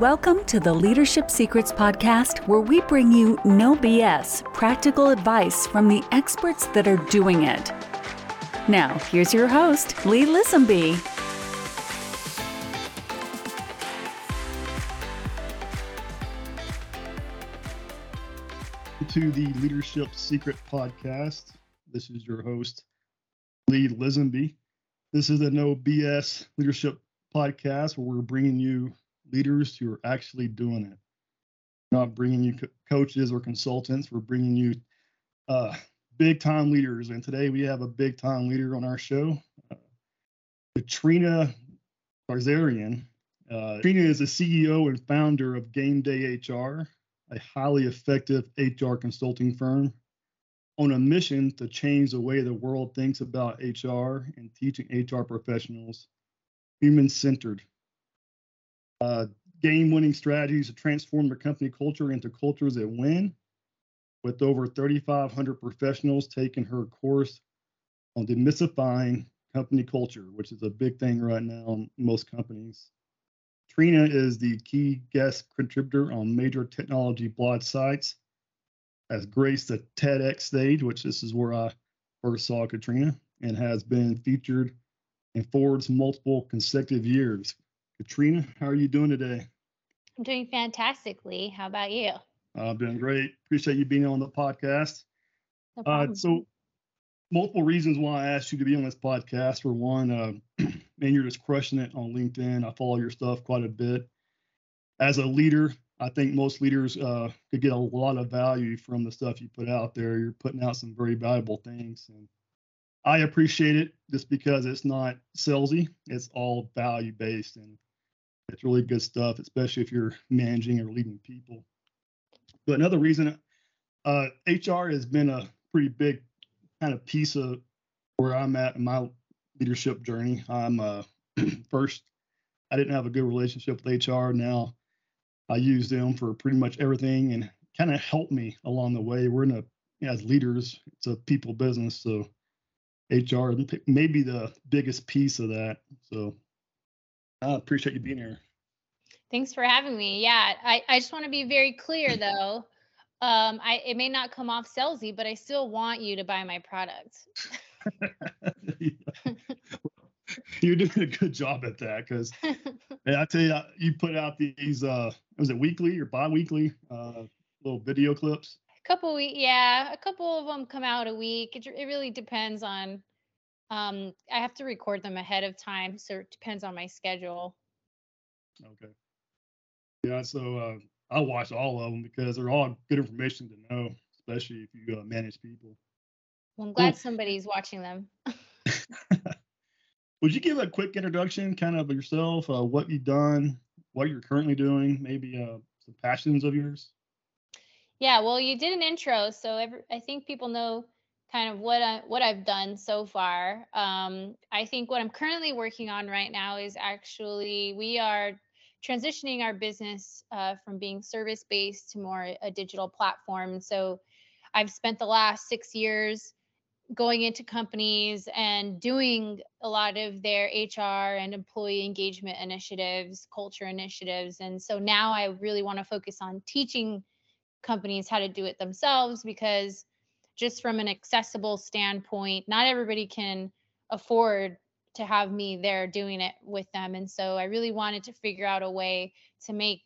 Welcome to the Leadership Secrets Podcast, where we bring you no BS practical advice from the experts that are doing it. Now, here's your host, Lee Lisemby. To the Leadership Secret Podcast. This is your host, Lee Lisemby. This is a no BS leadership podcast where we're bringing you leaders who are actually doing it. We're not bringing you co- coaches or consultants. We're bringing you uh, big time leaders. And today we have a big time leader on our show, uh, Katrina Ghazarian. Uh, Katrina is the CEO and founder of Game Day HR, a highly effective HR consulting firm on a mission to change the way the world thinks about HR and teaching HR professionals human centered uh, game winning strategies to transform their company culture into cultures that win. With over 3,500 professionals taking her course on demystifying company culture, which is a big thing right now in most companies. Trina is the key guest contributor on major technology blog sites, has graced the TEDx stage, which this is where I first saw Katrina, and has been featured in Forbes multiple consecutive years. Katrina, how are you doing today? I'm doing fantastically. How about you? I'm doing great. Appreciate you being on the podcast. No Uh, so, multiple reasons why I asked you to be on this podcast. For one, uh, man, you're just crushing it on LinkedIn. I follow your stuff quite a bit. As a leader, I think most leaders uh, could get a lot of value from the stuff you put out there. You're putting out some very valuable things, and I appreciate it just because it's not salesy. It's all value based, and it's really good stuff, especially if you're managing or leading people. But another reason, uh, HR has been a pretty big kind of piece of where I'm at in my leadership journey. I'm uh, first, I didn't have a good relationship with HR. Now I use them for pretty much everything and kind of help me along the way. We're in a, as leaders, it's a people business. So HR may be the biggest piece of that. So I appreciate you being here. Thanks for having me. Yeah, I, I just want to be very clear though. Um, I it may not come off salesy, but I still want you to buy my product. You're doing a good job at that because I tell you, you put out these, uh, was it weekly or bi-weekly uh, little video clips? a couple week, yeah, a couple of them come out a week. It, it really depends on. Um, I have to record them ahead of time, so it depends on my schedule. Okay. Yeah, so uh, I watch all of them because they're all good information to know, especially if you uh, manage people. Well, I'm glad somebody's watching them. Would you give a quick introduction, kind of yourself, uh, what you've done, what you're currently doing, maybe uh, some passions of yours? Yeah, well, you did an intro, so every, I think people know kind of what I what I've done so far. Um, I think what I'm currently working on right now is actually we are transitioning our business uh, from being service based to more a digital platform. So I've spent the last six years going into companies and doing a lot of their HR and employee engagement initiatives, culture initiatives, and so now I really want to focus on teaching companies how to do it themselves because just from an accessible standpoint not everybody can afford to have me there doing it with them and so i really wanted to figure out a way to make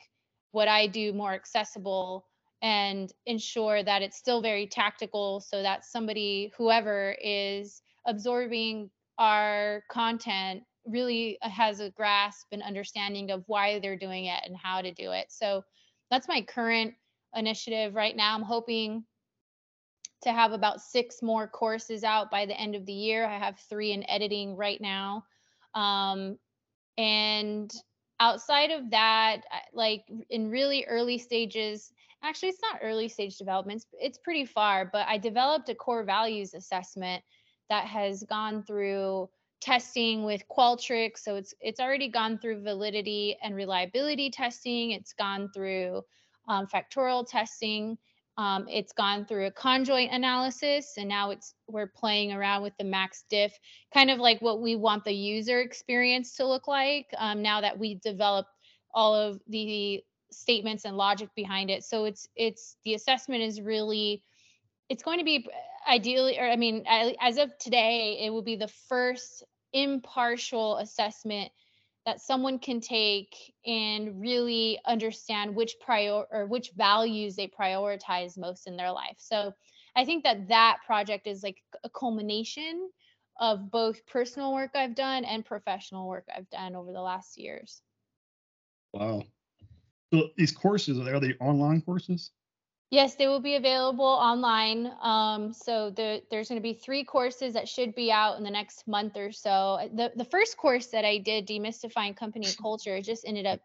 what i do more accessible and ensure that it's still very tactical so that somebody whoever is absorbing our content really has a grasp and understanding of why they're doing it and how to do it so that's my current initiative right now. I'm hoping to have about six more courses out by the end of the year. I have three in editing right now. Um, and outside of that, like in really early stages, actually, it's not early stage developments, it's pretty far, but I developed a core values assessment that has gone through testing with Qualtrics. So it's it's already gone through validity and reliability testing. It's gone through um, factorial testing. Um, it's gone through a conjoint analysis, and now it's we're playing around with the max diff, kind of like what we want the user experience to look like. Um, now that we developed all of the statements and logic behind it. So it's it's the assessment is really it's going to be ideally or I mean as of today it will be the first impartial assessment that someone can take and really understand which prior or which values they prioritize most in their life. So I think that that project is like a culmination of both personal work I've done and professional work I've done over the last years. Wow. So these courses are they online courses? Yes, they will be available online. Um, so the, there's going to be three courses that should be out in the next month or so. The the first course that I did, demystifying company culture, just ended up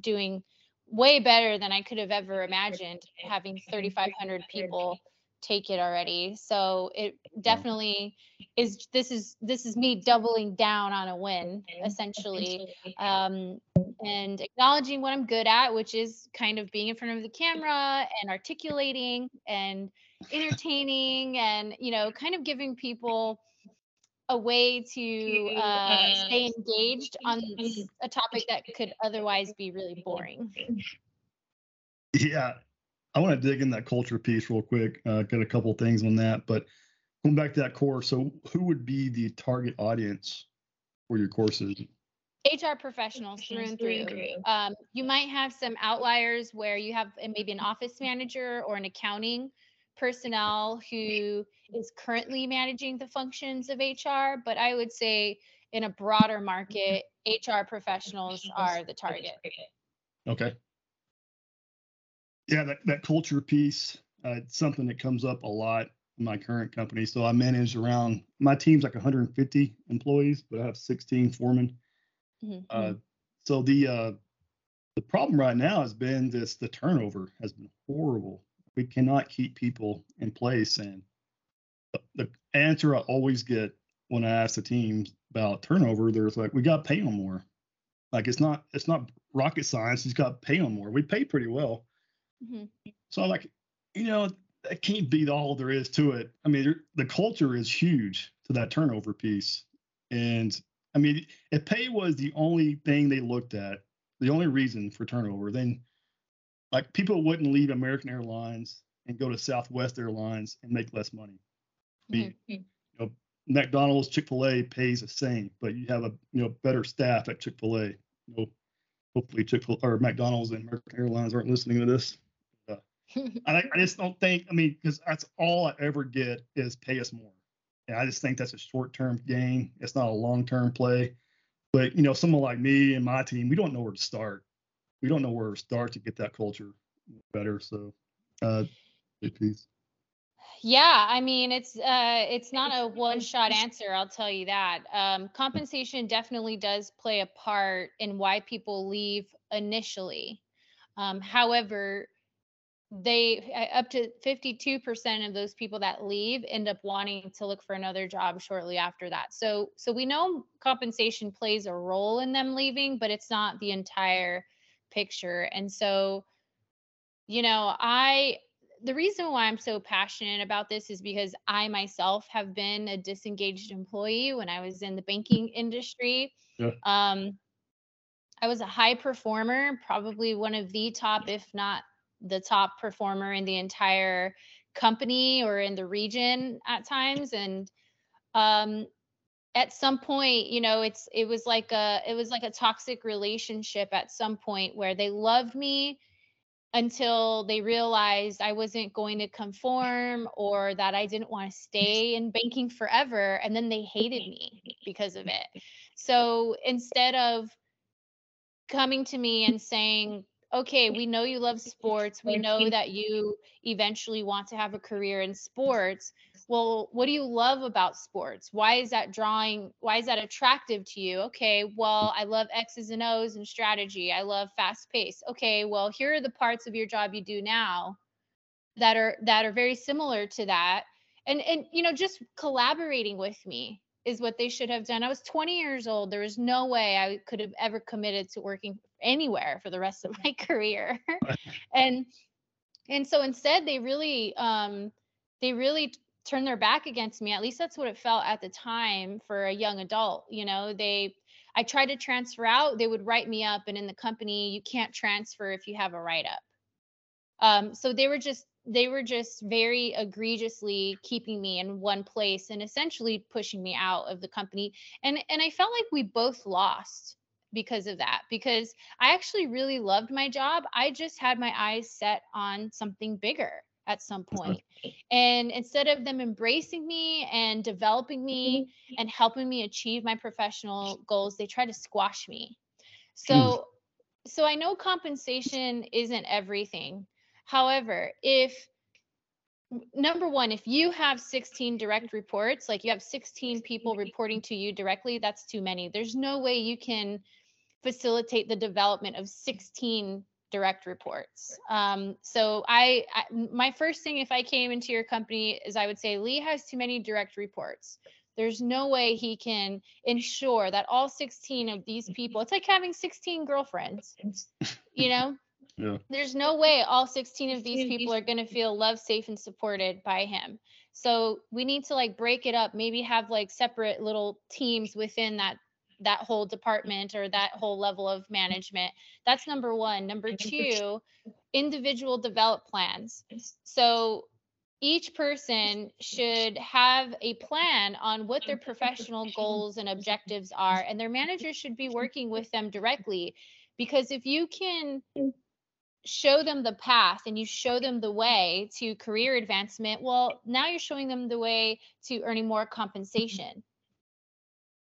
doing way better than I could have ever imagined. Having 3,500 people take it already. So it definitely is this is this is me doubling down on a win essentially. Um, and acknowledging what I'm good at, which is kind of being in front of the camera and articulating and entertaining and you know kind of giving people a way to uh, stay engaged on a topic that could otherwise be really boring. Yeah, I want to dig in that culture piece real quick. Uh, got a couple things on that, but going back to that course, so who would be the target audience for your courses? HR professionals through and through. Um, you might have some outliers where you have maybe an office manager or an accounting personnel who is currently managing the functions of HR, but I would say in a broader market, HR professionals are the target. Okay. Yeah, that, that culture piece, uh, it's something that comes up a lot in my current company. So I manage around my team's like 150 employees, but I have 16 foremen. Mm-hmm. Uh, mm-hmm. so the uh, the problem right now has been this: the turnover has been horrible. We cannot keep people in place, and the, the answer I always get when I ask the teams about turnover, there's like, we got to pay them more. Like it's not it's not rocket science. You got to pay them more. We pay pretty well. Mm-hmm. So I'm like, you know, that can't be all there is to it. I mean, the culture is huge to that turnover piece. And I mean, if pay was the only thing they looked at, the only reason for turnover, then like people wouldn't leave American Airlines and go to Southwest Airlines and make less money. Mm-hmm. You know, McDonald's, Chick Fil A pays the same, but you have a you know better staff at Chick Fil A. You know, hopefully Chick Fil or McDonald's and American Airlines aren't listening to this. I, I just don't think. I mean, because that's all I ever get is pay us more. And I just think that's a short-term gain. It's not a long-term play. But you know, someone like me and my team, we don't know where to start. We don't know where to start to get that culture better. So, uh, piece. Yeah, I mean it's uh it's not a one shot answer, I'll tell you that. Um compensation definitely does play a part in why people leave initially. Um however, they up to 52% of those people that leave end up wanting to look for another job shortly after that. So so we know compensation plays a role in them leaving, but it's not the entire picture. And so you know, I the reason why I'm so passionate about this is because I myself have been a disengaged employee when I was in the banking industry. Yeah. Um I was a high performer, probably one of the top if not the top performer in the entire company or in the region at times and um at some point you know it's it was like a it was like a toxic relationship at some point where they loved me until they realized I wasn't going to conform or that I didn't want to stay in banking forever and then they hated me because of it. So instead of coming to me and saying okay, we know you love sports. We know that you eventually want to have a career in sports. Well, what do you love about sports? Why is that drawing? Why is that attractive to you? Okay, well, I love X's and O's and strategy. I love fast pace. Okay, well, here are the parts of your job you do now that are that are very similar to that. And and you know, just collaborating with me is what they should have done. I was 20 years old. There was no way I could have ever committed to working anywhere for the rest of my career. and and so instead they really um they really turned their back against me. At least that's what it felt at the time for a young adult. You know, they I tried to transfer out, they would write me up, and in the company, you can't transfer if you have a write up. Um, so they were just they were just very egregiously keeping me in one place and essentially pushing me out of the company. And and I felt like we both lost because of that because I actually really loved my job. I just had my eyes set on something bigger at some point. And instead of them embracing me and developing me mm-hmm. and helping me achieve my professional goals, they try to squash me. Mm. So so I know compensation isn't everything. However, if number one, if you have 16 direct reports, like you have 16 people reporting to you directly, that's too many. There's no way you can facilitate the development of 16 direct reports. Um, so I, I, my first thing if I came into your company is I would say Lee has too many direct reports. There's no way he can ensure that all 16 of these people, it's like having 16 girlfriends, you know? Yeah. There's no way all 16 of these people are going to feel loved, safe, and supported by him. So we need to like break it up, maybe have like separate little teams within that that whole department or that whole level of management. That's number one. Number two, individual develop plans. So each person should have a plan on what their professional goals and objectives are, and their manager should be working with them directly. Because if you can show them the path and you show them the way to career advancement, well, now you're showing them the way to earning more compensation.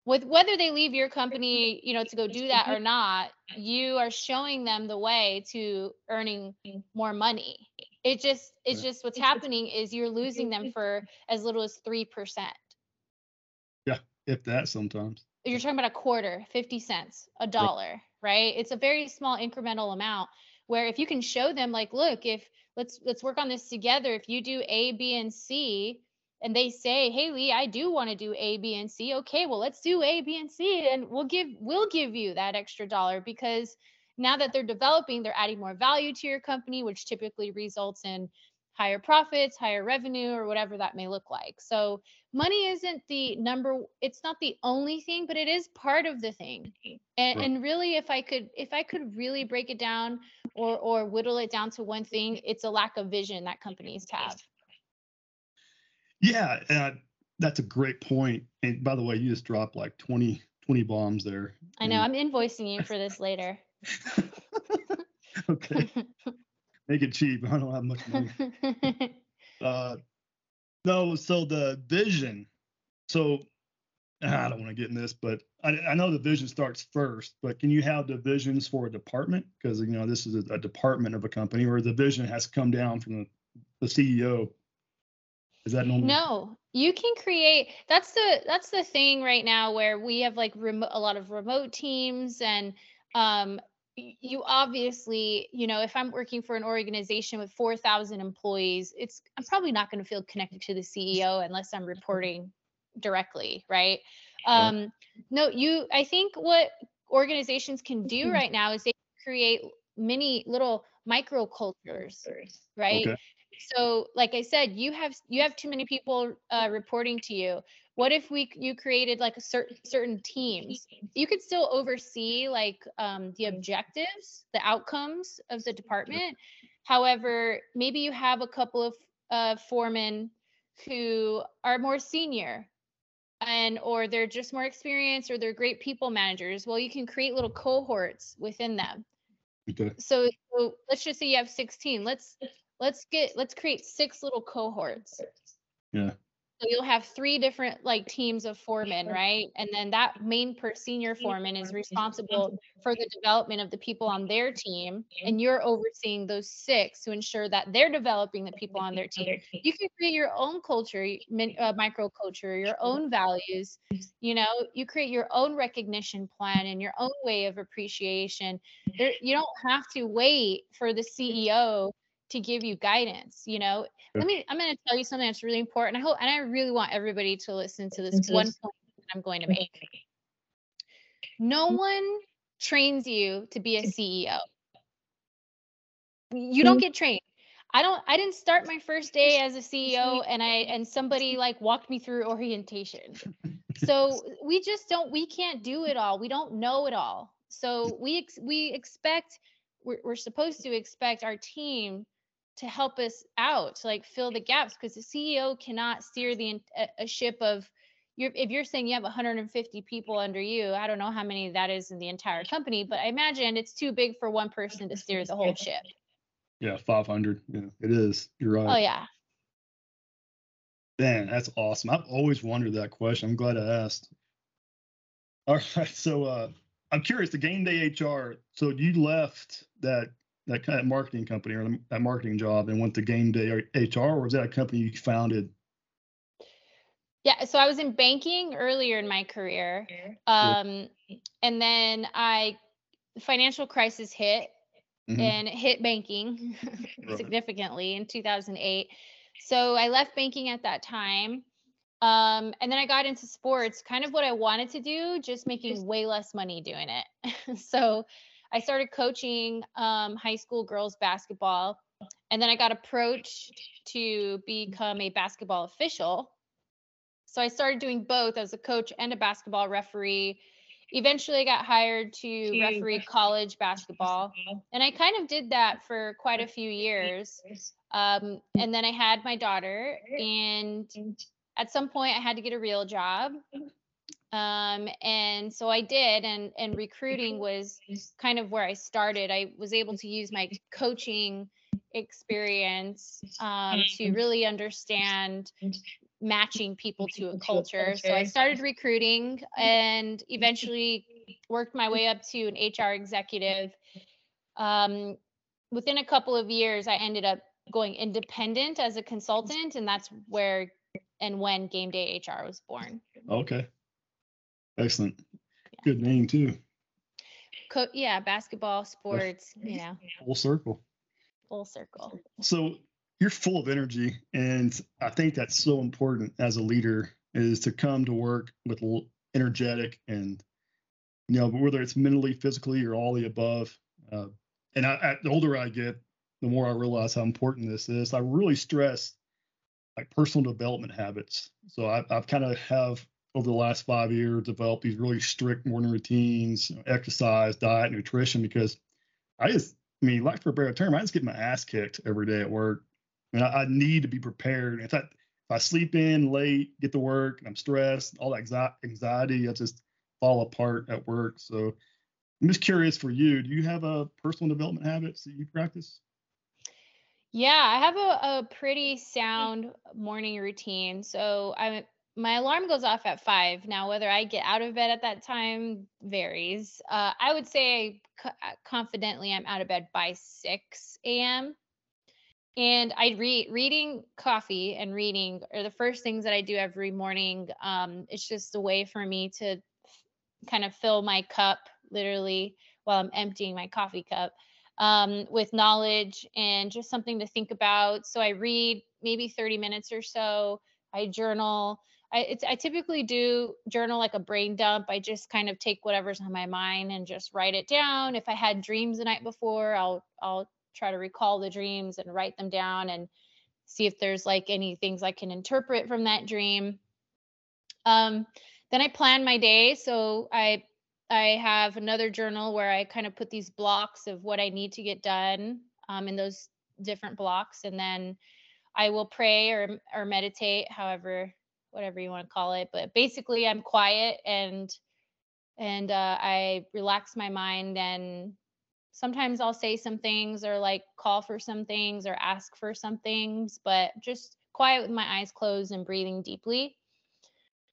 With whether they leave your company you know to go do that or not you are showing them the way to earning more money. It just it's just what's happening is you're losing them for as little as 3% yeah if that sometimes. You're talking about a quarter 50 cents a dollar right? It's a very small incremental amount where if you can show them like look if let's let's work on this together if you do a b and c and they say, "Hey Lee, I do want to do A, B, and C." Okay, well, let's do A, B, and C, and we'll give we'll give you that extra dollar because now that they're developing, they're adding more value to your company, which typically results in higher profits, higher revenue, or whatever that may look like. So money isn't the number it's not the only thing but it is part of the thing and, and really if i could if i could really break it down or or whittle it down to one thing it's a lack of vision that companies have yeah, uh, that's a great point. And by the way, you just dropped like 20, 20 bombs there. I know. I'm invoicing you for this later. okay. Make it cheap. I don't have much money. uh, no, so the vision. So I don't want to get in this, but I, I, know the vision starts first. But can you have divisions for a department? Because you know this is a, a, department of a company, or the vision has come down from the, the CEO is that normal? No, you can create. That's the that's the thing right now where we have like remote a lot of remote teams and um you obviously you know if i'm working for an organization with 4000 employees it's i'm probably not going to feel connected to the ceo unless i'm reporting directly right? Um no you i think what organizations can do mm-hmm. right now is they create many little micro cultures. right? Okay. So like i said you have you have too many people uh, reporting to you. What if we you created like a certain certain teams? You could still oversee like um, the objectives the outcomes of the department. However maybe you have a couple of uh, foremen who are more senior and or they're just more experienced or they're great people managers well you can create little cohorts within them okay. so, so let's just say you have 16 let's let's get let's create six little cohorts. Yeah. So you'll have three different like teams of foremen, right? And then that main per senior foreman is responsible for the development of the people on their team, and you're overseeing those six to ensure that they're developing the people on their team. You can create your own culture, uh, micro culture, your own values. You know, you create your own recognition plan and your own way of appreciation. There, you don't have to wait for the CEO to give you guidance you know let me i'm going to tell you something that's really important i hope and i really want everybody to listen to this one point that i'm going to make no mm-hmm. one trains you to be a ceo you don't mm-hmm. get trained I don't I didn't start my first day as a CEO and I and somebody like walked me through orientation. So we just don't we can't do it all. We don't know it all. So we ex- we expect we're, we're supposed to expect our team to help us out to like fill the gaps because the CEO cannot steer the a, a ship of you're, if you're saying you have 150 people under you, I don't know how many that is in the entire company, but I imagine it's too big for one person to steer the whole ship. Yeah, 500. Yeah, it is. You're right. Oh yeah. Man, that's awesome. I've always wondered that question. I'm glad I asked. All right, so uh, I'm curious. The game day HR. So you left that that kind of marketing company or that marketing job and went to game day or HR, or was that a company you founded? Yeah, so I was in banking earlier in my career, um, and then I financial crisis hit, mm-hmm. and it hit banking right. significantly in 2008. So I left banking at that time. Um, and then I got into sports, kind of what I wanted to do, just making way less money doing it. so I started coaching um, high school girls basketball. And then I got approached to become a basketball official. So I started doing both as a coach and a basketball referee. Eventually, I got hired to referee college basketball. And I kind of did that for quite a few years. Um, and then I had my daughter, and at some point, I had to get a real job. Um, and so I did, and and recruiting was kind of where I started. I was able to use my coaching experience um, to really understand matching people to a culture. So I started recruiting and eventually worked my way up to an HR executive. Um, within a couple of years, I ended up going independent as a consultant, and that's where and when Game Day HR was born. Okay. Excellent. Good name too. Co- yeah, basketball, sports, you know. Full circle. Full circle. So you're full of energy, and I think that's so important as a leader is to come to work with energetic and you know whether it's mentally, physically, or all the above. Uh, and I, I, the older I get, the more I realize how important this is. I really stress like personal development habits. So I, I've kind of have over the last five years developed these really strict morning routines, you know, exercise, diet, nutrition, because I just, I mean, like for a better term, I just get my ass kicked every day at work. And I, I need to be prepared. If I, if I sleep in late, get to work, and I'm stressed, all that anxiety, I just fall apart at work. So I'm just curious for you, do you have a personal development habits that you practice? Yeah, I have a, a pretty sound morning routine. So I my alarm goes off at five. Now, whether I get out of bed at that time varies. Uh, I would say uh, confidently I'm out of bed by 6 a.m. And I read reading coffee and reading are the first things that I do every morning. Um, it's just a way for me to kind of fill my cup literally while I'm emptying my coffee cup um, with knowledge and just something to think about. So I read maybe 30 minutes or so. I journal. I, I typically do journal like a brain dump. I just kind of take whatever's on my mind and just write it down. If I had dreams the night before, I'll I'll try to recall the dreams and write them down and see if there's like any things I can interpret from that dream. Um, then I plan my day. So I I have another journal where I kind of put these blocks of what I need to get done um, in those different blocks, and then I will pray or or meditate, however, whatever you want to call it. But basically, I'm quiet and and uh, I relax my mind and sometimes I'll say some things or like call for some things or ask for some things, but just quiet with my eyes closed and breathing deeply.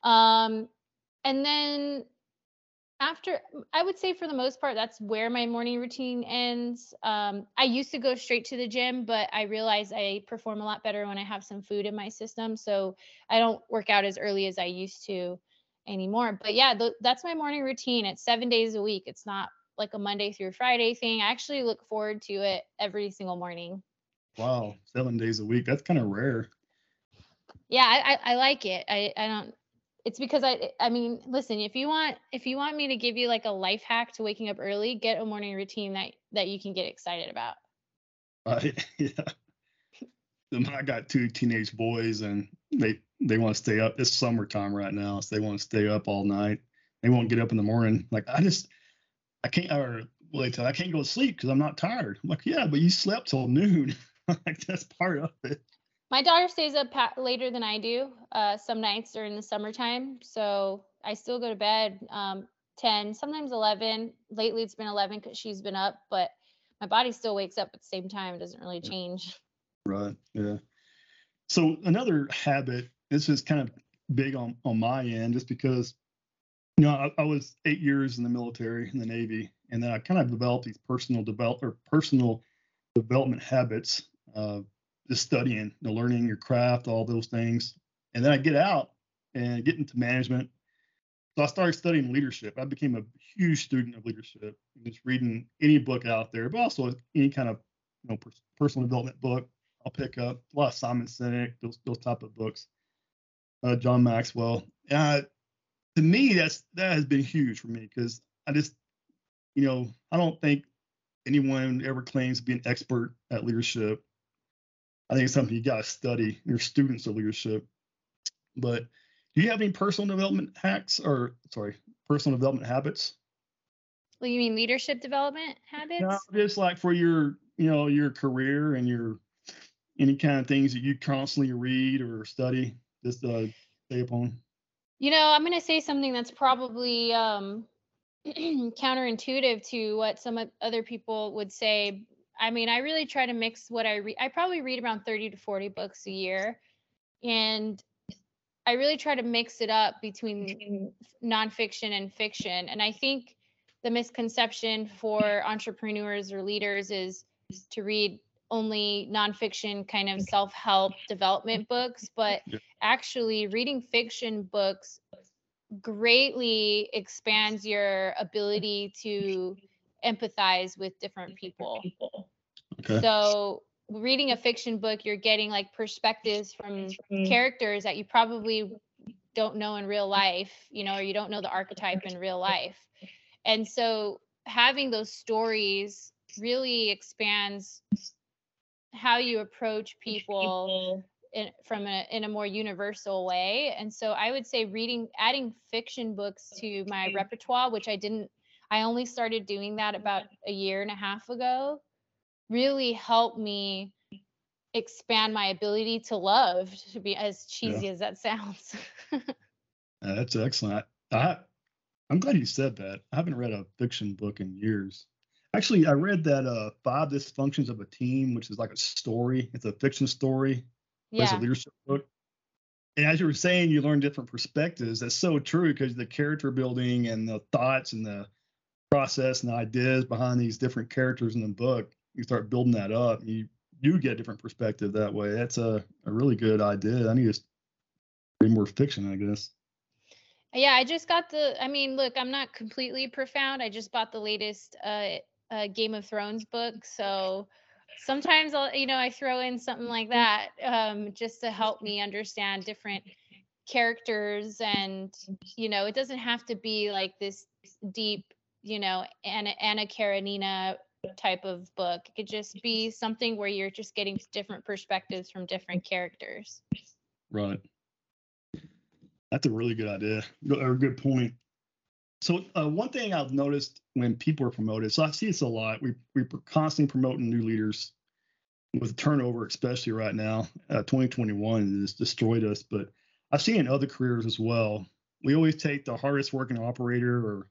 Um, and then after i would say for the most part that's where my morning routine ends. Um, i used to go straight to the gym but i realize i perform a lot better when i have some food in my system so i don't work out as early as i used to anymore. But yeah th- that's my morning routine. It's seven days a week. It's not like a monday through friday thing. I actually look forward to it every single morning. Wow seven days a week. That's kind of rare. Yeah I, I, I like it. I i don't it's because I I mean, listen, if you want if you want me to give you like a life hack to waking up early, get a morning routine that that you can get excited about. Uh, yeah. I got two teenage boys and they they want to stay up. It's summertime right now, so they want to stay up all night. They won't get up in the morning. Like I just I can't or well, they tell I can't go to sleep because I'm not tired. I'm like, yeah, but you slept till noon. like that's part of it. My daughter stays up later than I do. Uh, some nights during the summertime, so I still go to bed um, ten, sometimes eleven. Lately, it's been eleven because she's been up, but my body still wakes up at the same time. It doesn't really change. Right. Yeah. So another habit. This is kind of big on on my end, just because you know I, I was eight years in the military in the Navy, and then I kind of developed these personal develop or personal development habits. Uh, just studying, know, learning your craft, all those things, and then I get out and get into management. So I started studying leadership. I became a huge student of leadership, just reading any book out there, but also any kind of you know personal development book I'll pick up. A lot of Simon Sinek, those those type of books. Uh, John Maxwell. Uh, to me, that's that has been huge for me because I just, you know, I don't think anyone ever claims to be an expert at leadership. I think it's something you got to study. You're students of leadership. But do you have any personal development hacks or sorry, personal development habits? Well, you mean leadership development habits? No, just like for your, you know, your career and your any kind of things that you constantly read or study, just uh, stay upon? You know, I'm going to say something that's probably um, counterintuitive to what some other people would say. I mean, I really try to mix what I read. I probably read around 30 to 40 books a year. And I really try to mix it up between nonfiction and fiction. And I think the misconception for entrepreneurs or leaders is to read only nonfiction kind of self-help development books, but actually reading fiction books greatly expands your ability to empathize with different people. Okay. So reading a fiction book, you're getting like perspectives from mm-hmm. characters that you probably don't know in real life, you know, or you don't know the archetype in real life. And so having those stories really expands how you approach people in, from a, in a more universal way. And so I would say reading, adding fiction books to my mm-hmm. repertoire, which I didn't, I only started doing that about a year and a half ago, really helped me expand my ability to love, to be as cheesy yeah. as that sounds. uh, that's excellent. I, I'm glad you said that. I haven't read a fiction book in years. Actually, I read that uh, Five Dysfunctions of a Team, which is like a story. It's a fiction story. Yeah. It's a leadership book. And as you were saying, you learn different perspectives. That's so true because the character building and the thoughts and the process and ideas behind these different characters in the book, you start building that up. You you get a different perspective that way. That's a, a really good idea. I need to read more fiction, I guess. Yeah, I just got the. I mean, look, I'm not completely profound. I just bought the latest uh, a Game of Thrones book. So sometimes I'll, you know, I throw in something like that um, just to help me understand different characters. And, you know, it doesn't have to be like this deep, you know, Anna, Anna Karenina type of book. It could just be something where you're just getting different perspectives from different characters. Right. That's a really good idea or a good point. So uh, one thing I've noticed when people are promoted, so I see this a lot. We we're constantly promoting new leaders with turnover, especially right now. Uh, 2021 has destroyed us, but I've seen in other careers as well. We always take the hardest working operator or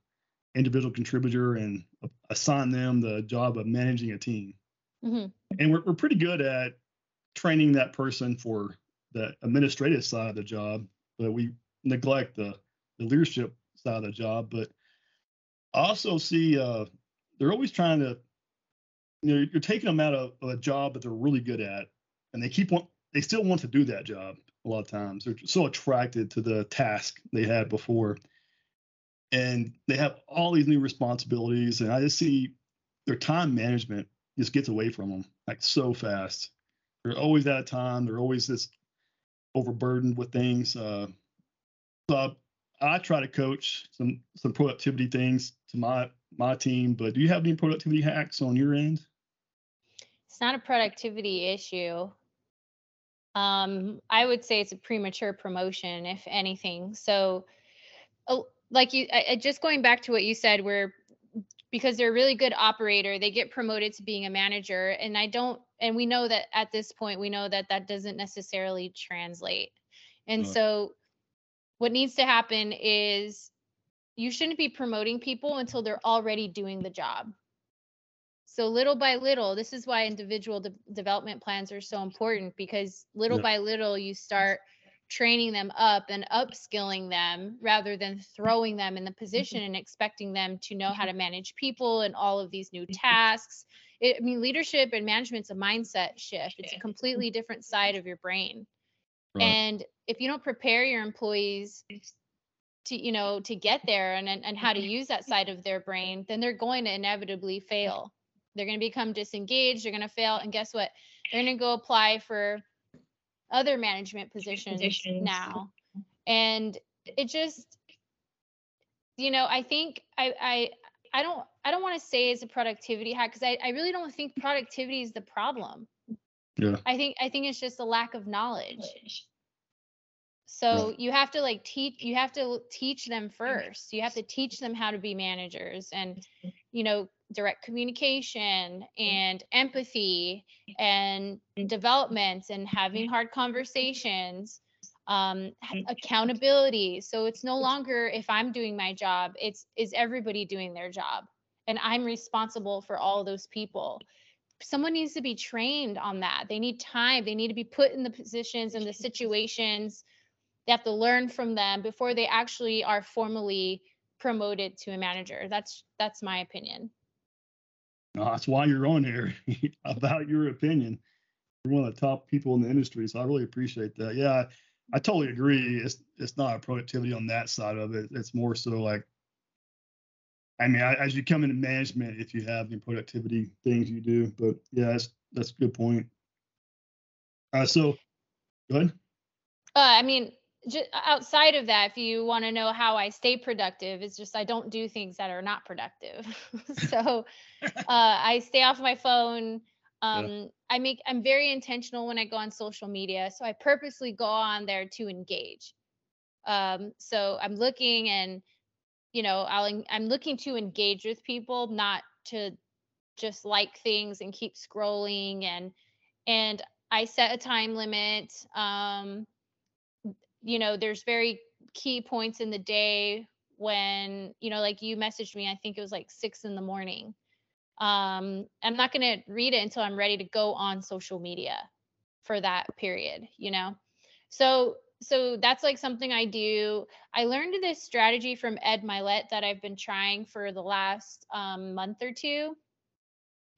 individual contributor and assign them the job of managing a team. Mm-hmm. And we're, we're pretty good at training that person for the administrative side of the job, but we neglect the, the leadership side of the job. But I also see uh, they're always trying to, you know, you're taking them out of, of a job that they're really good at, and they keep want, they still want to do that job a lot of times. They're so attracted to the task they had before. And they have all these new responsibilities. And I just see their time management just gets away from them like so fast. They're always out of time. They're always just overburdened with things. Uh, so I try to coach some some productivity things to my my team, but do you have any productivity hacks on your end? It's not a productivity issue. Um, I would say it's a premature promotion, if anything. So, like you, I, just going back to what you said, where because they're a really good operator, they get promoted to being a manager, and I don't, and we know that at this point, we know that that doesn't necessarily translate. And so, what needs to happen is you shouldn't be promoting people until they're already doing the job. So little by little, this is why individual de- development plans are so important because little by little you start training them up and upskilling them rather than throwing them in the position mm-hmm. and expecting them to know how mm-hmm. to manage people and all of these new mm-hmm. tasks. It, I mean, leadership and management's a mindset shift. It's a completely different side of your brain. Right. And if you don't prepare your employees to you know to get there and and how to use that side of their brain then they're going to inevitably fail they're going to become disengaged they're going to fail and guess what they're going to go apply for other management positions, positions. now. And it just you know i think i i i don't i don't want to say it's a productivity hack because I, I really don't think productivity is the problem. Yeah. I think i think it's just a lack of knowledge. So you have to like teach you have to teach them. first. You have to teach them how to be managers and you know direct communication mm-hmm. and empathy mm-hmm. and developments and having mm-hmm. hard conversations um, accountability. So it's no longer if i'm doing my job it's is everybody doing their job? And i'm responsible for all those people. Someone needs to be trained on that. They need time. They need to be put in the positions and the situations. They have to learn from them before they actually are formally promoted to a manager. That's that's my opinion no, that's why you're on here about your opinion you're one of the top people in the industry so i really appreciate that yeah I, I totally agree it's it's not a productivity on that side of it it's more so like I mean, as you come into management, if you have the productivity things you do, but yeah, that's that's a good point. Uh, so, go ahead. Uh, I mean, just outside of that, if you want to know how I stay productive, it's just I don't do things that are not productive. so uh, I stay off my phone. Um, yeah. I make I'm very intentional when I go on social media, so I purposely go on there to engage. Um, so I'm looking and you know I'll I'm looking to engage with people, not to just like things and keep scrolling and and I set a time limit. Um, you know, there's very key points in the day when, you know, like you messaged me, I think it was like six in the morning. Um, I'm not going to read it until I'm ready to go on social media for that period, you know? So, so that's like something I do. I learned this strategy from Ed Mylett that I've been trying for the last um, month or two.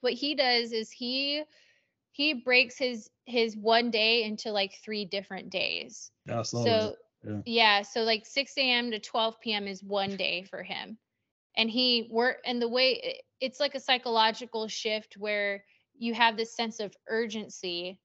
What he does is he he breaks his his one day into like three different days. Yeah, so yeah. yeah, so like 6 a.m. to 12 p.m. is one day for him, and he work and the way it's like a psychological shift where you have this sense of urgency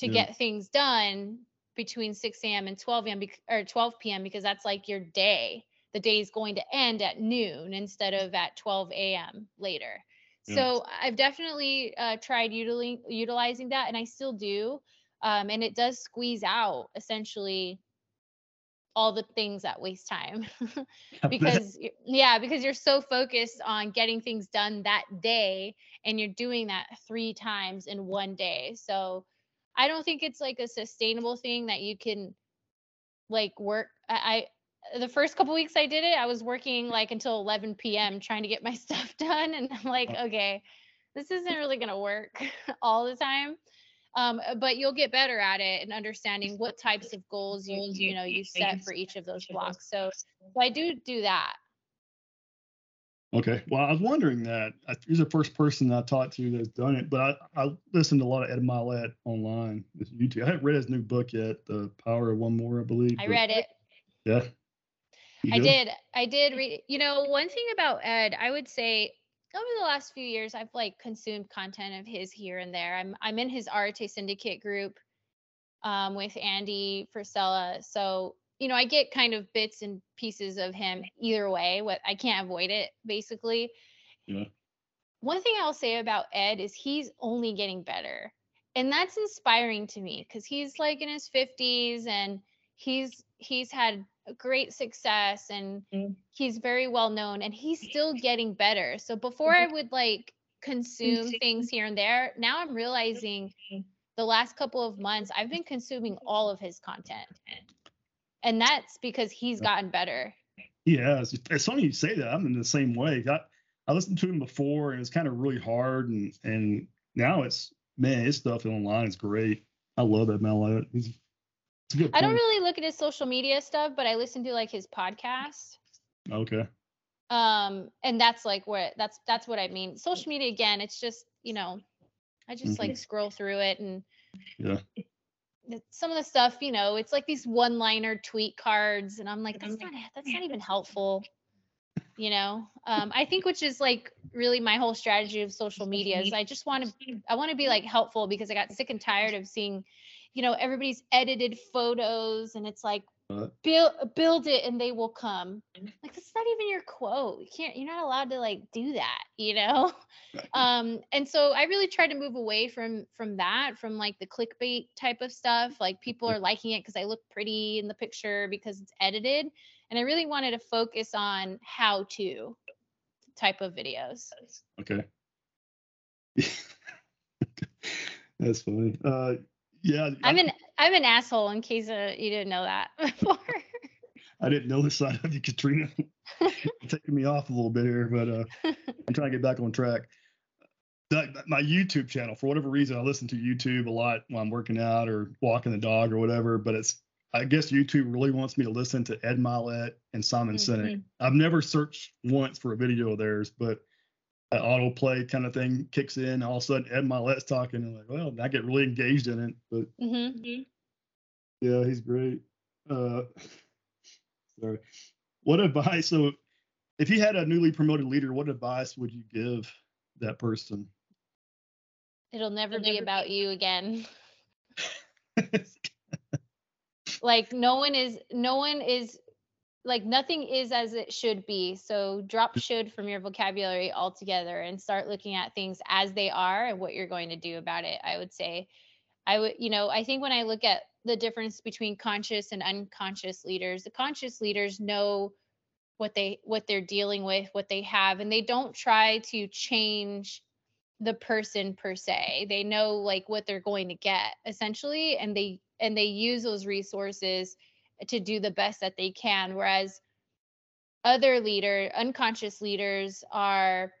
to yeah. get things done between 6 a.m. and 12 a.m. or 12 p.m. because that's like your day. The day is going to end at noon instead of at 12 a.m. later. So I've definitely uh, tried util- utilizing that, and I still do. Um, and it does squeeze out essentially all the things that waste time. Because yeah because you're so focused on getting things done that day and you're doing that three times in one day. So i don't think it's like a sustainable thing that you can like work i, the first couple weeks I did it, I was working like until 11 p.m. trying to get my stuff done. And I'm like, okay, this isn't really going to work all the time. Um, uh, but you'll get better at it and understanding what types of goals you you know you set for each of those blocks. So, so I do do that. Okay. Well, I was wondering that. He's the first person I talked to that's done it, but I, I listened to a lot of Ed Mylett online, YouTube. I haven't read his new book yet, The Power of One More, I believe. I read it. Yeah. I did. I did read. You know, one thing about Ed, I would say over the last few years, I've like consumed content of his here and there. I'm I'm in his Arete Syndicate group um, with Andy Frisella, so you know I get kind of bits and pieces of him either way. What I can't avoid it, basically. Yeah. One thing I'll say about Ed is he's only getting better. and that's inspiring to me because he's like in his 50s and he's he's had great success and mm. he's very well known and he's still getting better. So before i would like consume things here and there now i'm realizing the last couple of months i've been consuming all of his content. And that's because he's gotten better. Yeah it's, it's funny you say that. I'm in the same way. I, I listened to him before and it's kind of really hard and and now it's man his stuff online is great. I love that man he's I don't really look at his social media stuff, but I listen to like his podcast. Okay. Um, and that's like where that's that's what I mean. Social media again, it's just you know, I just mm-hmm. like scroll through it and yeah. Some of the stuff, you know, it's like these one-liner tweet cards, and I'm like, that's not that's not even helpful. You know, um, I think which is like really my whole strategy of social media is I just want to I want to be like helpful because I got sick and tired of seeing you know everybody's edited photos and it's like build build it and they will come. Like that's not even your quote. You can't you're not allowed to like do that you know? Um and so i really try to move away from from that from like the clickbait type of stuff. Like people are liking it because i look pretty in the picture because it's edited and i really wanted to focus on how to type of videos. Okay. That's funny. Uh yeah. I'm an I'm an asshole in case uh, you didn't know that before. I didn't know this side of you, Katrina. taking me off a little bit here, but uh, I'm trying to get back on track. That, my YouTube channel, for whatever reason, I listen to YouTube a lot when I'm working out or walking the dog or whatever. But it's, I guess YouTube really wants me to listen to Ed Mylett and Simon mm-hmm. Sinek. I've never searched once for a video of theirs, but that autoplay kind of thing kicks in. All of a sudden, Ed Mylett's talking, and like, well, I get really engaged in it. But mm-hmm. yeah, he's great. Uh, sorry. What advice? So, if you had a newly promoted leader, what advice would you give that person? It'll never It'll be never about be. you again. like no one is no one is like nothing is as it should be. So drop should from your vocabulary altogether and start looking at things as they are and what you're going to do about it. I would say, I would, you know, I think when I look at the difference between conscious and unconscious leaders, the conscious leaders know what they what they're dealing with, what they have, and they don't try to change the person per se. They know like what they're going to get essentially, and they and they use those resources to do the best that they can whereas other leader unconscious leaders are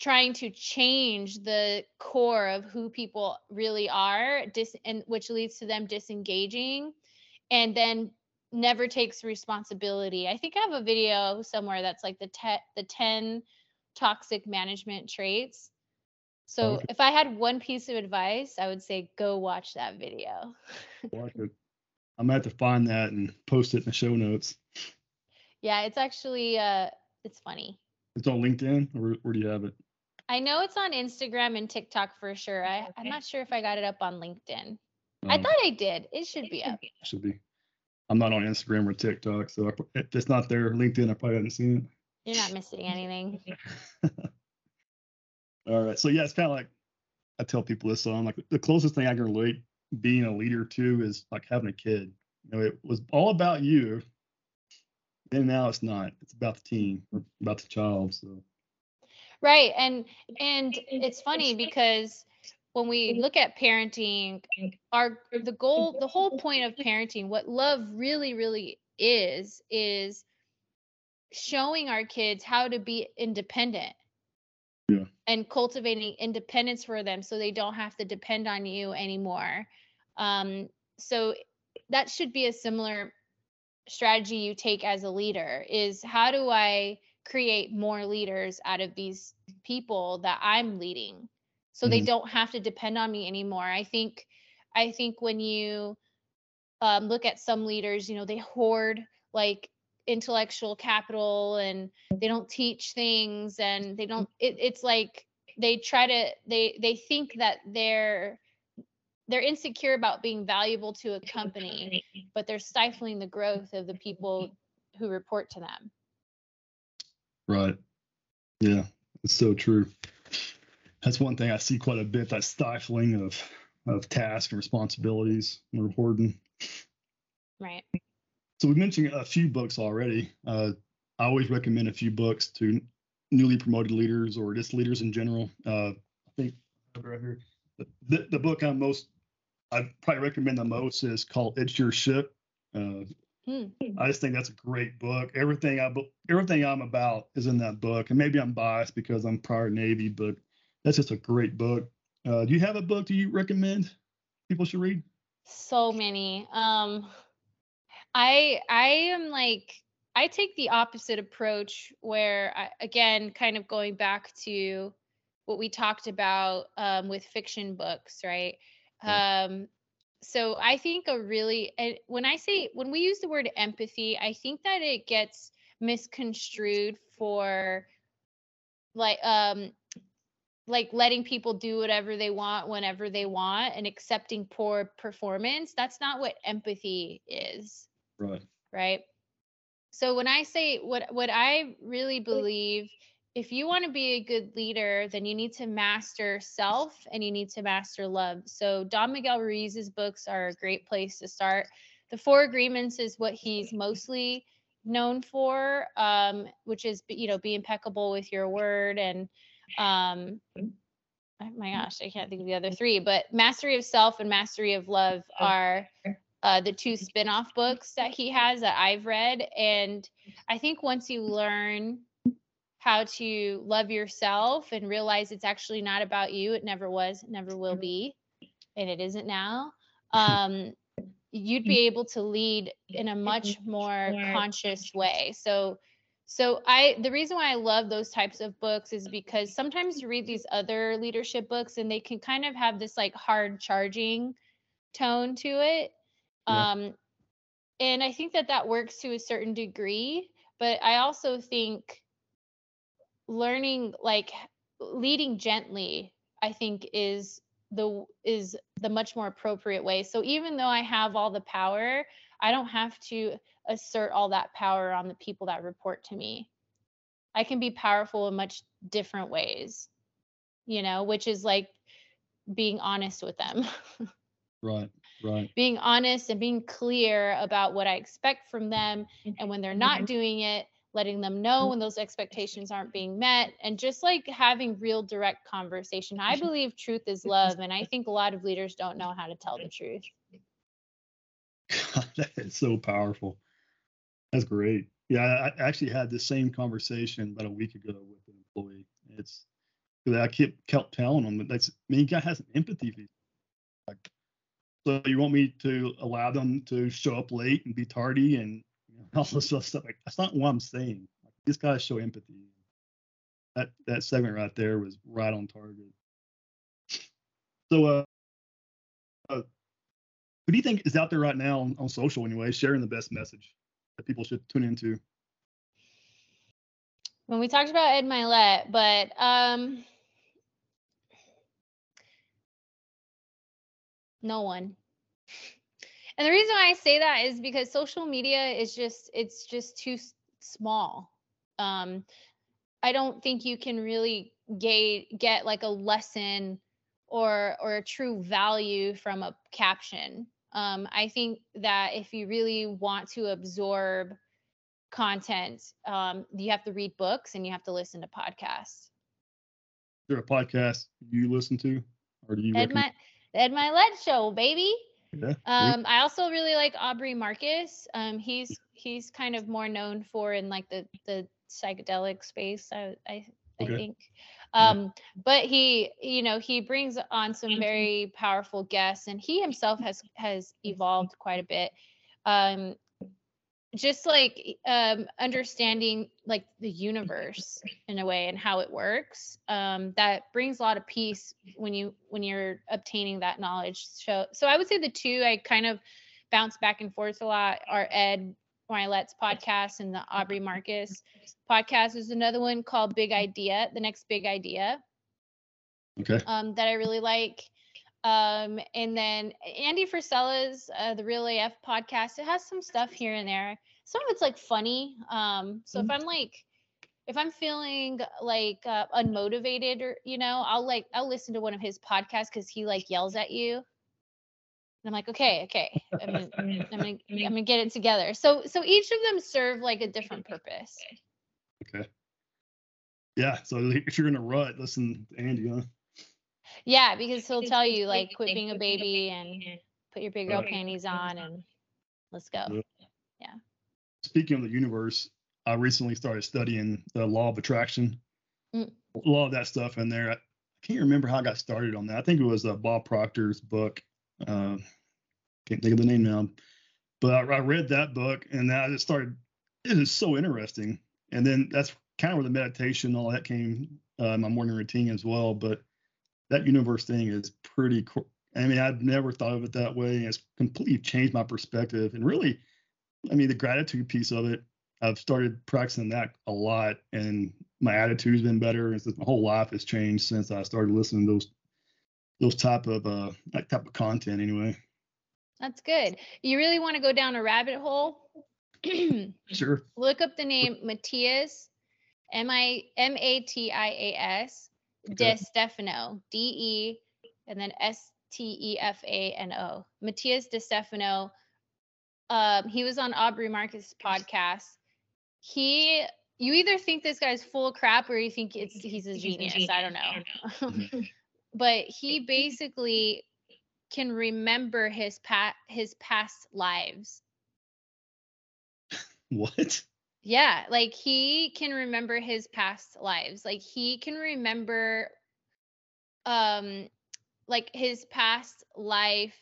trying to change the core of who people really are dis- and which leads to them disengaging and then never takes responsibility. I think i have a video somewhere that's like the te- the 10 toxic management traits. So if i had one piece of advice i would say go watch that video. Watch it I'm gonna have to find that and post it in the show notes. Yeah, it's actually uh it's funny. It's on LinkedIn or where do you have it? I know it's on Instagram and TikTok for sure. I, I'm not sure if I got it up on LinkedIn. I um, thought I did. It should be up. Should be. I'm not on Instagram or TikTok, so if it's not there, LinkedIn, I probably haven't seen it. You're not missing anything. All right. So yeah, it's kind of like I tell people this. So I'm like the closest thing I can relate being a leader too is like having a kid. You know, it was all about you. And now it's not. It's about the team, about the child. So Right. And and it's funny because when we look at parenting, our the goal, the whole point of parenting, what love really, really is, is showing our kids how to be independent yeah. and cultivating independence for them so they don't have to depend on you anymore um, so that should be a similar strategy you take as a leader is how do I create more leaders out of these people that I'm leading so mm-hmm. they don't have to depend on me anymore. I think I think when you um, look at some leaders, you know, they hoard like intellectual capital and they don't teach things and they don't it, it's like they try to they they think that they're they're insecure about being valuable to a company, but they're stifling the growth of the people who report to them. Right. Yeah, it's so true. that's one thing I see quite a bit. That stifling of of tasks and responsibilities and reporting. Right. So we mentioned a few books already. Uh, I always recommend a few books to newly promoted leaders or just leaders in general. Uh, I think right here, the, the book I'm most, I probably recommend the most is called "It's Your Ship." Uh, hmm. I just think that's a great book. Everything I everything I'm about is in that book, and maybe I'm biased because I'm prior Navy, but that's just a great book. Uh, do you have a book do you recommend people should read? So many. Um, I I am like I take the opposite approach where I, again, kind of going back to what we talked about um, with fiction books, right? Um, so I think a really and when I say when we use the word empathy, I think that it gets misconstrued for like um like letting people do whatever they want whenever they want and accepting poor performance. That's not what empathy is. Right. Right. So when I say what what I really believe if you want to be a good leader, then you need to master self and you need to master love. So Don Miguel Ruiz's books are a great place to start. The Four Agreements is what he's mostly known for, um, which is you know be impeccable with your word and um, oh my gosh, I can't think of the other three, but Mastery of Self and Mastery of Love are uh, the two spin-off books that he has that I've read. And I think once you learn how to love yourself and realize it's actually not about you, it never was, it never will be, and it isn't now. Um, you'd be able to lead in a much more conscious way. So so I the reason why I love those types of books is because sometimes you read these other leadership books and they can kind of have this like hard charging tone to it yeah. Um, and I think that that works to a certain degree, but I also think learning like leading gently, I think is the is the much more appropriate way. So even though I have all the power, I don't have to assert all that power on the people that report to me. I can be powerful in much different ways, you know, which is like being honest with them. right. Right. Being honest and being clear about what I expect from them. Mm-hmm. And when they're mm-hmm. not doing it, letting them know mm-hmm. when those expectations aren't being met and just like having real direct conversation. I mm-hmm. believe truth is mm-hmm. love. And I think a lot of leaders don't know how to tell the truth. God, that is so powerful. That's great. Yeah, I actually had the same conversation about a week ago with an employee. It's I kept kept telling them that that's I mean, guy has an empathy. Like, so you want me to allow them to show up late and be tardy and all this stuff? Like, that's not what I'm saying. Like, this guy show empathy. That that segment right there was right on target. So, uh, uh, who do you think is out there right now on, on social anyway, sharing the best message that people should tune into? When we talked about Ed Mylett, but um, No one. And the reason why I say that is because social media is just it's just too small. Um, I don't think you can really get get like a lesson or or a true value from a caption. Um, I think that if you really want to absorb content, um, you have to read books and you have to listen to podcasts. Is there a podcast you listen to, or do you? Ed, recommend- Ed Mylett show, baby. Yeah. Um, I also really like Aubrey Marcus. Um, he's he's kind of more known for in like the the psychedelic space. I I, I okay. think. Um, yeah. but he, you know, he brings on some very powerful guests, and he himself has has evolved quite a bit. Um, just like um, understanding like the universe in a way and how it works um, that brings a lot of peace when you when you're obtaining that knowledge. So so i would say the two i kind of bounce back and forth a lot are ed Mylett's podcast and the aubrey marcus podcast is another one called big idea the next big idea. Okay. Um, that i really like um, and then Andy Frisella's uh, the Real AF podcast. It has some stuff here and there. Some of it's like funny. Um, so mm-hmm. if I'm like if I'm feeling like uh, unmotivated or you know, I'll like I'll listen to one of his podcasts because he like yells at you. And I'm like, okay, okay, I'm gonna, I'm gonna, I'm gonna, I'm gonna get it together. So, so each of them serve like a different purpose. Okay. Yeah. So if you're in a rut, listen to Andy, huh? Yeah, because he'll tell you like, quit being a baby and put your big girl panties on and let's go. Yeah. Speaking of the universe, I recently started studying the law of attraction. Mm. A lot of that stuff in there. I can't remember how I got started on that. I think it was uh, Bob Proctor's book. Uh, can't think of the name now, but I, I read that book and I just started. It is so interesting, and then that's kind of where the meditation, all that came. Uh, my morning routine as well, but that universe thing is pretty cool. I mean, I've never thought of it that way. It's completely changed my perspective, and really, I mean, the gratitude piece of it. I've started practicing that a lot, and my attitude's been better. And my whole life has changed since I started listening to those those type of uh that type of content anyway. That's good. You really want to go down a rabbit hole? sure. Look up the name Matias, M I M A T I A S, De Stefano, D E, and then S T E F A N O. Matias De Stefano. Um, he was on Aubrey Marcus' podcast. He, you either think this guy's full crap or you think it's he's a genius. I don't know. but he basically can remember his pat his past lives. What? Yeah, like he can remember his past lives. Like he can remember um like his past life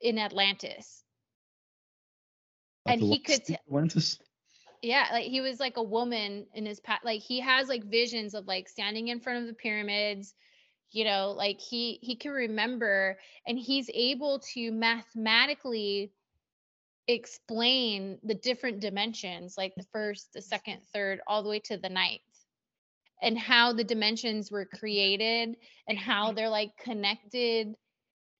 in Atlantis. and he could t- Atlantis. Yeah, like he was like a woman in his past like he has like visions of like standing in front of the pyramids, you know, like he he can remember and he's able to mathematically explain the different dimensions like the first the second third all the way to the ninth and how the dimensions were created and how they're like connected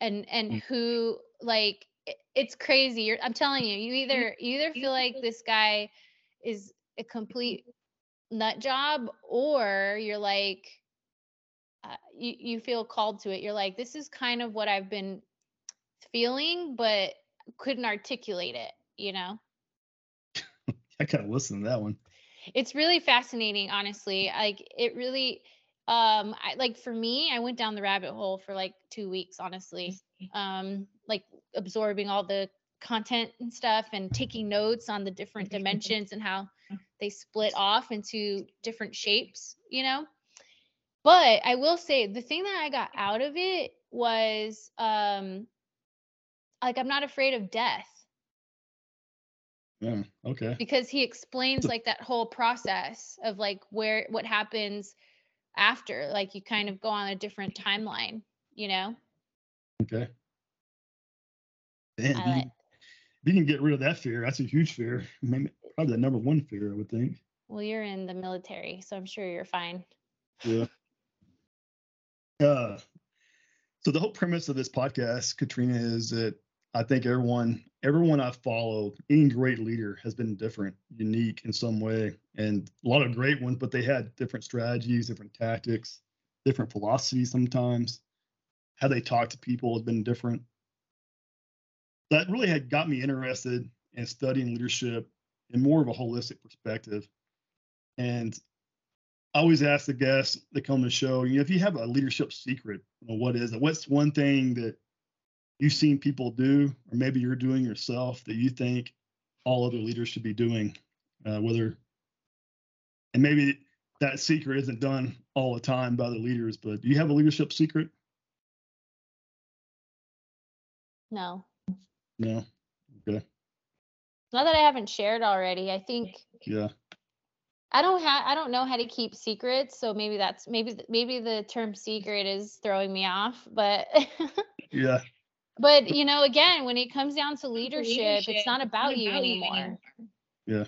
and and Mm. who like it's crazy. You're, i'm telling you you either you either feel like this guy is a complete nut job or you're like uh, you, you feel called to it. You're like this is kind of what i've been feeling but couldn't articulate it you know I gotta listen to that one. it's really fascinating honestly like it really um I, like for me i went down the rabbit hole for like two weeks honestly um like absorbing all the content and stuff and taking notes on the different dimensions and how they split off into different shapes you know but i will say the thing that i got out of it was um like i'm not afraid of death Yeah. Okay. because he explains like that whole process of like where what happens after like you kind of go on a different timeline you know Okay. Man, you, like- can- if you can get rid of that fear, that's a huge fear. Maybe, probably the number one fear, I would think. well you're in the military so i'm sure you're fine Yeah. Uh, so the whole premise of this podcast, Katrina, is that I think everyone, everyone I've followed, any great leader has been different, unique in some way, and a lot of great ones, but they had different strategies, different tactics, different philosophies sometimes. How they talk to people has been different. That really had got me interested in studying leadership in more of a holistic perspective. And I always ask the guests that come to the show, you know, if you have a leadership secret, you know, what is it? What's one thing that you've seen people do, or maybe you're doing yourself that you think all other leaders should be doing? Uh, whether, and maybe that secret isn't done all the time by the leaders, but do you have a leadership secret? no No. Okay. not that i haven't shared already i think Yeah. i don't have i don't know how to keep secrets so maybe that's maybe maybe the term secret is throwing me off but Yeah. but you know again when it comes down to leadership it's not about you anymore Yeah.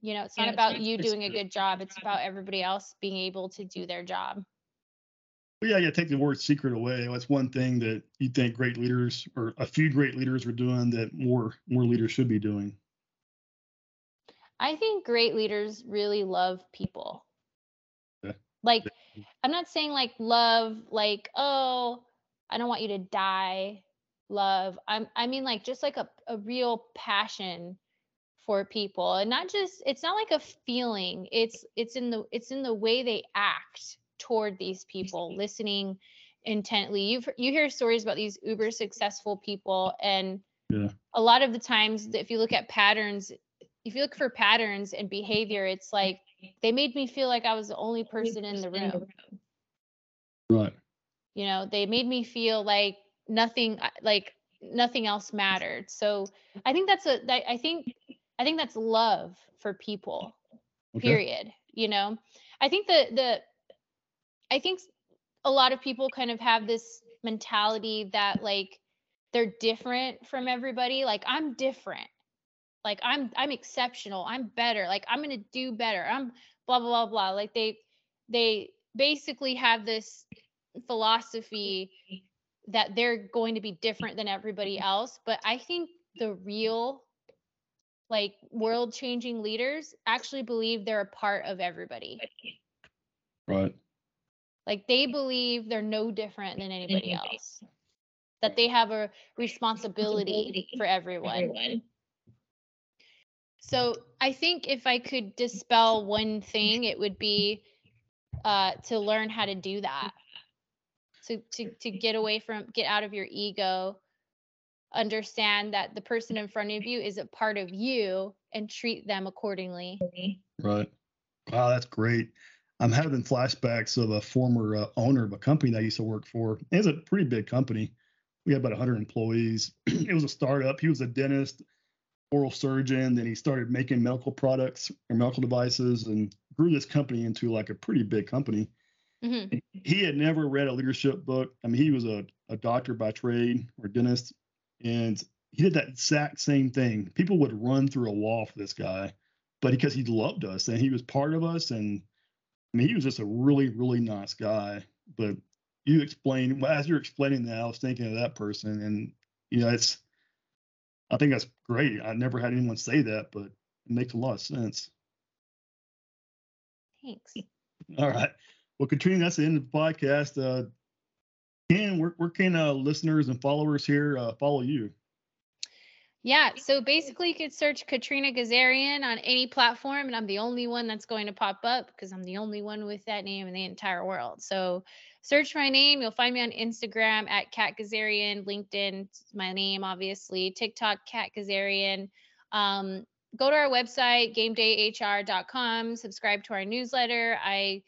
you know it's not about you doing a good job it's about everybody else being able to do their job Well, yeah, yeah. Take the word secret away. What's one thing that you think great leaders or a few great leaders were doing that more more leaders should be doing? I think great leaders really love people. Yeah. Like, I'm not saying like love, like, oh, I don't want you to die, love. I'm, I mean, like, just like a, a real passion for people and not just it's not like a feeling it's it's in the it's in the way they act toward these people listening intently you've you hear stories about these uber successful people and Yeah. a lot of the times if you look at patterns if you look for patterns and behavior it's like they made me feel like i was the only person in the room Right. you know they made me feel like nothing uh, like nothing else mattered. So i think that's a I think i think that's love for people Okay. period you know? I think the the i think a lot of people kind of have this mentality that like they're different from everybody. Like i'm different. Like i'm i'm exceptional. I'm better. Like i'm going to do better. I'm blah blah blah blah. Like they they basically have this philosophy that they're going to be different than everybody else but i think the real like world changing leaders actually believe they're a part of everybody. Right. like they believe they're no different than anybody else. That they have a responsibility for everyone. So i think if i could dispel one thing it would be uh to learn how to do that to to to get away from get out of your ego understand that the person in front of you is a part of you and treat them accordingly Right. Wow, that's great. I'm having flashbacks of a former uh, owner of a company that I used to work for. It was a pretty big company. We had about 100 employees. it was a startup. He was a dentist, oral surgeon. Then he started making medical products or medical devices and grew this company into like a pretty big company. Hmm He had never read a leadership book. I mean, he was a, a doctor by trade or dentist, and he did that exact same thing. People would run through a wall for this guy, but because he loved us and he was part of us, and I mean, he was just a really, really nice guy. But you explain, well, as you're explaining that, I was thinking of that person, and you know, it's, I think that's great. I never had anyone say that, but it makes a lot of sense. thanks All right. Well, Katrina, that's the end of the podcast. Uh, Ken, where, where can uh, listeners and followers here uh, follow you? Yeah, so basically you could search Katrina Ghazarian on any platform, and I'm the only one that's going to pop up because I'm the only one with that name in the entire world. So search my name. You'll find me on Instagram at Kat Ghazarian, LinkedIn, my name, obviously, TikTok, Kat Ghazarian. Um, go to our website, gamedayhr.com, subscribe to our newsletter. I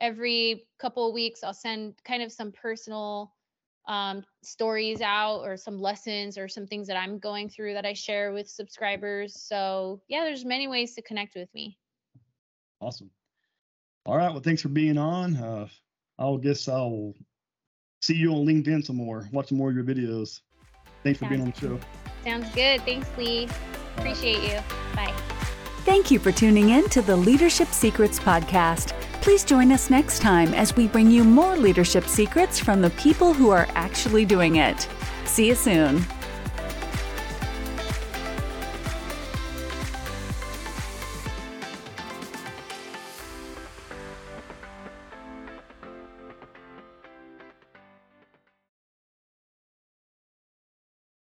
every couple of weeks I'll send kind of some personal um, stories out or some lessons or some things that I'm going through that I share with subscribers. So yeah, there's many ways to connect with me. Awesome. All right. Well, thanks for being on. Uh, I'll guess I'll see you on LinkedIn some more, watch some more of your videos. Thanks for being on the show. Sounds good. Thanks, Lee. Appreciate you. Bye. Thank you for tuning in to the Leadership Secrets Podcast. Please join us next time as we bring you more leadership secrets from the people who are actually doing it. See you soon.